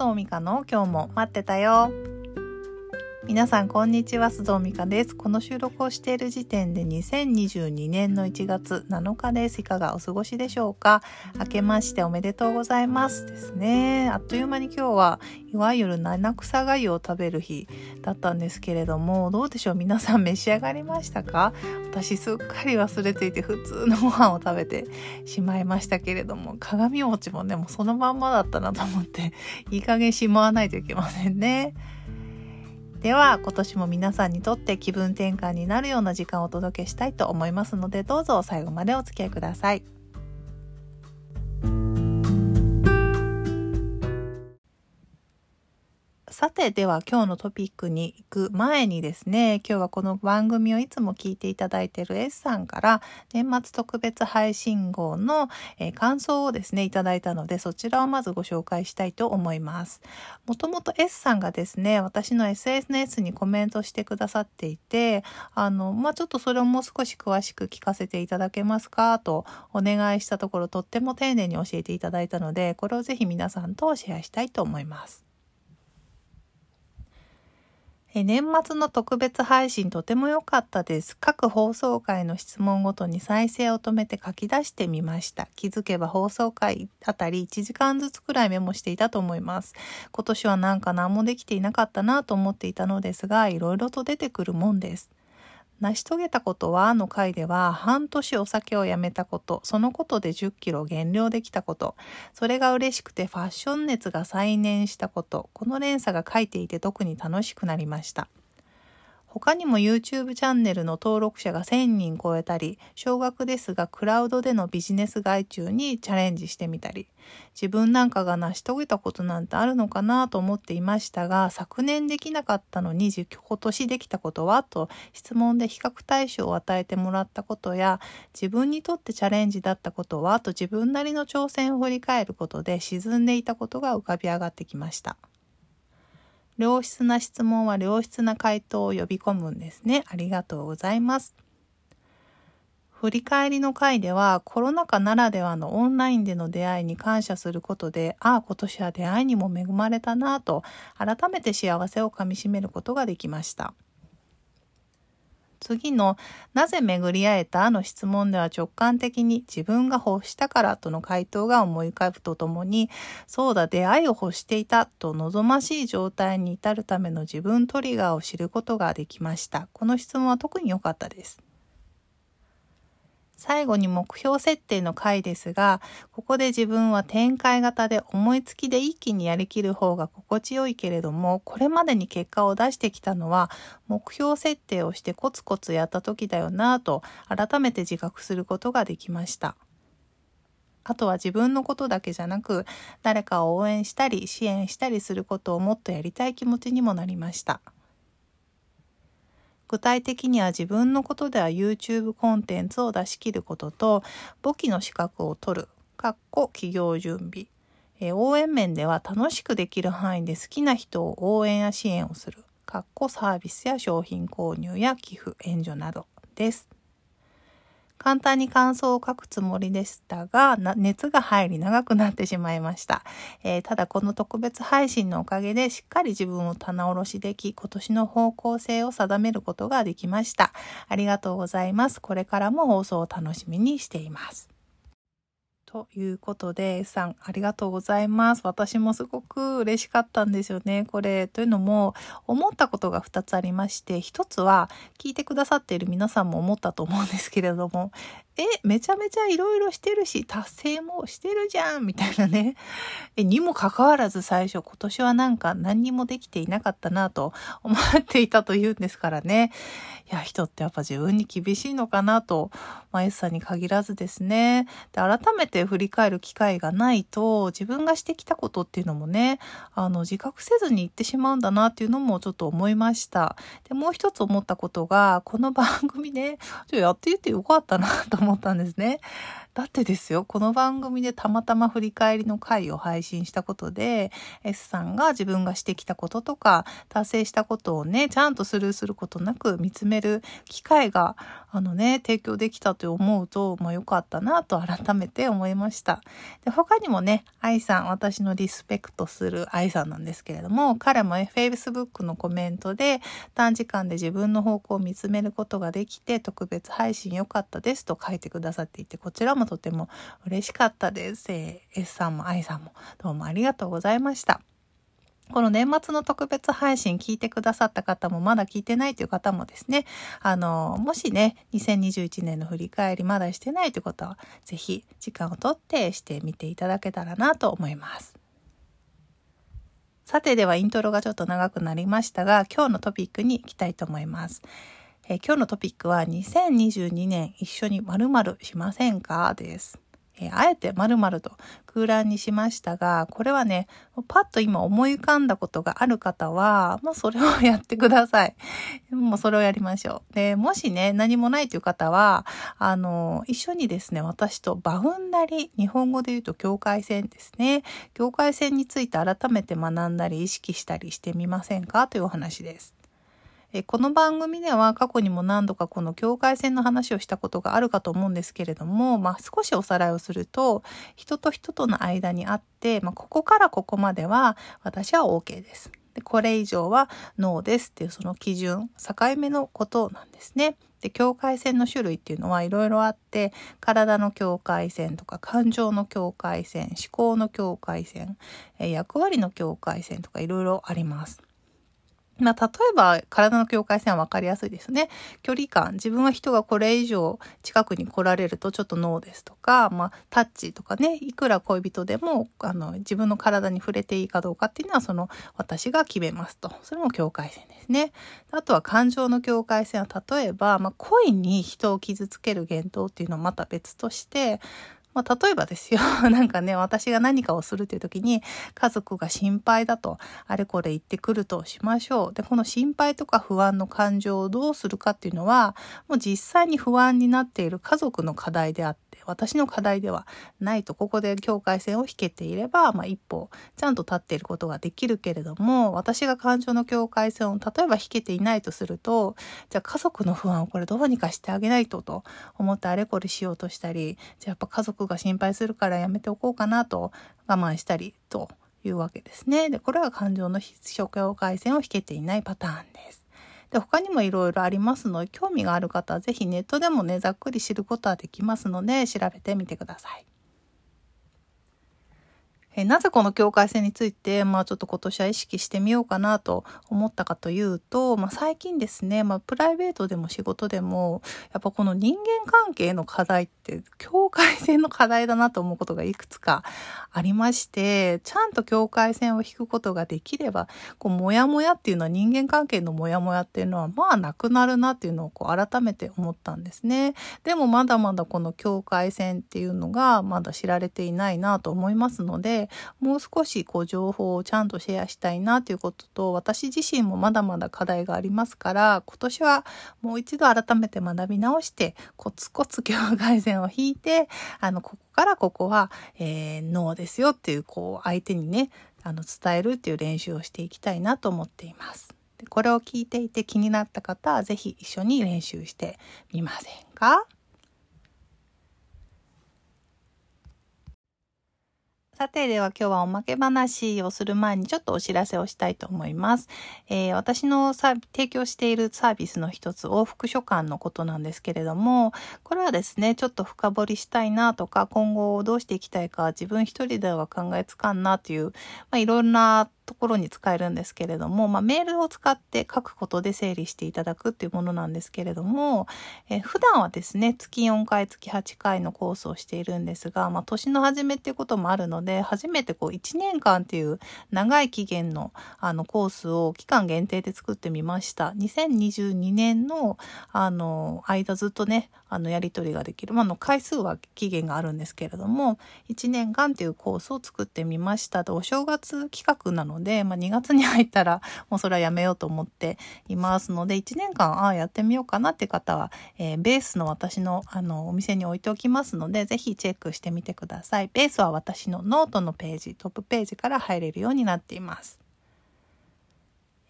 藤美香の今日も待ってたよ。皆さんこんにちは須藤美香です。この収録をしている時点で2022年の1月7日です。いかがお過ごしでしょうか？明けましておめでとうございますですね。あっという間に今日はいわゆる七草がを食べる日だったんですけれどもどうでしょう？皆さん召し上がりましたか？私すっかり忘れていて普通のご飯を食べてしまいましたけれども鏡餅もねもうそのまんまだったなと思っていい加減しまわないといけませんね。では今年も皆さんにとって気分転換になるような時間をお届けしたいと思いますのでどうぞ最後までお付き合いください。さてでは今日のトピックに行く前にですね今日はこの番組をいつも聞いていただいている S さんから年末特別配信号の、え、感想をですねいただいたのでそちらをまずご紹介したいと思います。もともと S さんがですね私の SNS にコメントしてくださっていてあのまあちょっとそれをもう少し詳しく聞かせていただけますかとお願いしたところとっても丁寧に教えていただいたのでこれをぜひ皆さんとシェアしたいと思います。年末の特別配信とても良かったです。各放送回の質問ごとに再生を止めて書き出してみました。気づけば放送回あたり1時間ずつくらいメモしていたと思います。今年はなんか何もできていなかったなと思っていたのですが、いろいろと出てくるもんです。成し遂げたことはの回では半年お酒をやめたこと、そのことで10キロ減量できたこと、それが嬉しくてファッション熱が再燃したこと、この連鎖が書いていて特に楽しくなりました。他にも YouTube チャンネルの登録者が1000人超えたり、少額ですがクラウドでのビジネス外注にチャレンジしてみたり、自分なんかが成し遂げたことなんてあるのかなと思っていましたが、昨年できなかったのに今年できたことはと質問で比較対象を与えてもらったことや、自分にとってチャレンジだったことはと自分なりの挑戦を振り返ることで沈んでいたことが浮かび上がってきました。良質な質問は良質な回答を呼び込むんですね。ありがとうございます。振り返りの回ではコロナ禍ならではのオンラインでの出会いに感謝することで、ああ、今年は出会いにも恵まれたなぁと改めて幸せをかみしめることができました。次のなぜ巡り会えたの質問では直感的に自分が欲したからとの回答が思い浮かぶとともにそうだ出会いを欲していたと望ましい状態に至るための自分トリガーを知ることができました。この質問は特に良かったです。最後に目標設定の回ですが、ここで自分は展開型で思いつきで一気にやりきる方が心地よいけれども、これまでに結果を出してきたのは、目標設定をしてコツコツやった時だよなぁと改めて自覚することができました。あとは自分のことだけじゃなく、誰かを応援したり支援したりすることをもっとやりたい気持ちにもなりました。具体的には自分のことでは YouTube コンテンツを出し切ることと簿記の資格を取る、かっこ企業準備、え応援面では楽しくできる範囲で好きな人を応援や支援をする、かっこサービスや商品購入や寄付、援助などです。簡単に感想を書くつもりでしたが、熱が入り長くなってしまいました、えー、ただこの特別配信のおかげでしっかり自分を棚卸しでき、今年の方向性を定めることができました。ありがとうございます。これからも放送を楽しみにしています。ということで、さん、ありがとうございます。私もすごく嬉しかったんですよね、これ。というのも、思ったことが2つありまして、1つは、聞いてくださっている皆さんも思ったと思うんですけれども、え、めちゃめちゃいろいろしてるし、達成もしてるじゃんみたいなね。え、にもかかわらず最初、今年はなんか何にもできていなかったなと思っていたというんですからね。いや、人ってやっぱ自分に厳しいのかなと、まあ、S さんに限らずですね。で、改めて振り返る機会がないと、自分がしてきたことっていうのもね、あの、自覚せずに言ってしまうんだなっていうのもちょっと思いました。で、もう一つ思ったことが、この番組ね、ちょやって言ってよかったなと思思ったんですね。だってですよ、この番組でたまたま振り返りの回を配信したことで、S さんが自分がしてきたこととか、達成したことをね、ちゃんとスルーすることなく見つめる機会があのね、提供できたと思うと、まあ良かったなと改めて思いました。で、他にもね、愛さん、私のリスペクトする愛さんなんですけれども、彼も Facebook のコメントで短時間で自分の方向を見つめることができて特別配信良かったですと書いてくださっていて、こちらもとても嬉しかったです。えー、S さんも愛さんもどうもありがとうございました。この年末の特別配信聞いてくださった方もまだ聞いてないという方もですね、あの、もしね、2021年の振り返りまだしてないということは、ぜひ時間をとってしてみていただけたらなと思います。さてではイントロがちょっと長くなりましたが、今日のトピックに行きたいと思います。え今日のトピックは2022年一緒に〇〇しませんか？です。えー、あえて〇〇と空欄にしましたが、これはね、パッと今思い浮かんだことがある方は、もうそれをやってください。もうそれをやりましょう。で、もしね、何もないという方は、あの、一緒にですね、私とバウンダリ、日本語で言うと境界線ですね。境界線について改めて学んだり意識したりしてみませんか？というお話です。えこの番組では過去にも何度かこの境界線の話をしたことがあるかと思うんですけれども、まあ、少しおさらいをすると人と人との間にあって、まあ、ここからここまでは私は OK です。でこれ以上はノーですっていうその基準境目のことなんですね。で境界線の種類っていうのはいろいろあって体の境界線とか感情の境界線思考の境界線役割の境界線とかいろいろあります。まあ、例えば体の境界線は分かりやすいですね。距離感。自分は人がこれ以上近くに来られるとちょっとノーですとか、まあ、タッチとかね、いくら恋人でも、あの、自分の体に触れていいかどうかっていうのは、その、私が決めますと。それも境界線ですね。あとは感情の境界線は、例えば、まあ、恋に人を傷つける言動っていうのはまた別として、まあ、例えばですよ。なんかね、私が何かをするという時に、家族が心配だと、あれこれ言ってくるとしましょう。で、この心配とか不安の感情をどうするかっていうのは、もう実際に不安になっている家族の課題であって、私の課題ではないとここで境界線を引けていれば、まあ、一歩ちゃんと立っていることができるけれども私が感情の境界線を例えば引けていないとするとじゃあ家族の不安をこれどうにかしてあげないとと思ってあれこれしようとしたりじゃあやっぱ家族が心配するからやめておこうかなと我慢したりというわけですね。でこれは感情の境界線を引けていないパターンです。で他にもいろいろありますので興味がある方は是非ネットでもねざっくり知ることはできますので調べてみてください。えなぜこの境界線について、まあ、ちょっと今年は意識してみようかなと思ったかというと、まあ、最近ですね、まあ、プライベートでも仕事でもやっぱこの人間関係の課題って境界線の課題だなと思うことがいくつかありましてちゃんと境界線を引くことができればこうモヤモヤっていうのは人間関係のモヤモヤっていうのはまあなくなるなっていうのをこう改めて思ったんですね。でもまだまだこの境界線っていうのがまだ知られていないなと思いますのでもう少しこう情報をちゃんとシェアしたいなということと私自身もまだまだ課題がありますから今年はもう一度改めて学び直してコツコツ境界線を引いてあのここからここは、えー、ノーですよっていうこう相手にねあの伝えるっていう練習をしていきたいなと思っています。これを聞いていて気になった方は是非一緒に練習してみませんか？さて、では今日はおまけ話をする前にちょっとお知らせをしたいと思います。えー、私の提供しているサービスの一つ、往復書館のことなんですけれども、これはですね、ちょっと深掘りしたいなとか、今後どうしていきたいか自分一人では考えつかんなという、まあ、いろんなところに使えるんですけれども、まあ、メールを使って書くことで整理していただくっていうものなんですけれども、えー、普段はですね、月4回、月8回のコースをしているんですが、まあ、年の初めっていうこともあるので、初めてこう1年間っていう長い期限のあのコースを期間限定で作ってみました。2022年のあの間ずっとね、あのやり取りができる。まあ、の回数は期限があるんですけれども、1年間っていうコースを作ってみました。で、お正月企画なので、まあ、2月に入ったらもうそれはやめようと思っていますので、1年間、ああ、やってみようかなって方は、えー、ベースの私のあのお店に置いておきますので、ぜひチェックしてみてください。ベースは私のノートのページ、トップページから入れるようになっています。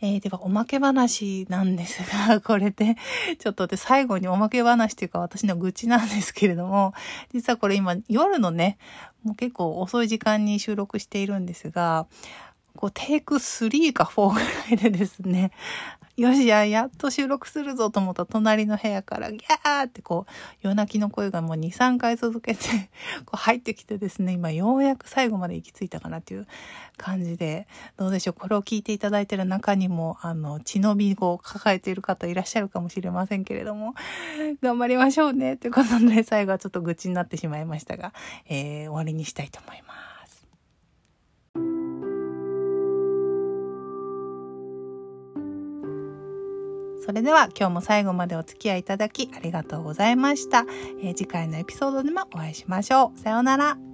えー、では、おまけ話なんですが、これで、ちょっとで最後におまけ話というか私の愚痴なんですけれども、実はこれ今夜のね、もう結構遅い時間に収録しているんですが、こうテイク3か4ぐらいでですね、よしや、やっと収録するぞと思った隣の部屋からギャーってこう、夜泣きの声がもう2、3回続けて こう入ってきてですね、今ようやく最後まで行き着いたかなっていう感じで、どうでしょう、これを聞いていただいている中にも、あの、血のみを抱えている方いらっしゃるかもしれませんけれども、頑張りましょうね、ということで、最後はちょっと愚痴になってしまいましたが、えー、終わりにしたいと思います。それでは今日も最後までお付き合いいただきありがとうございました。えー、次回のエピソードでもお会いしましょう。さようなら。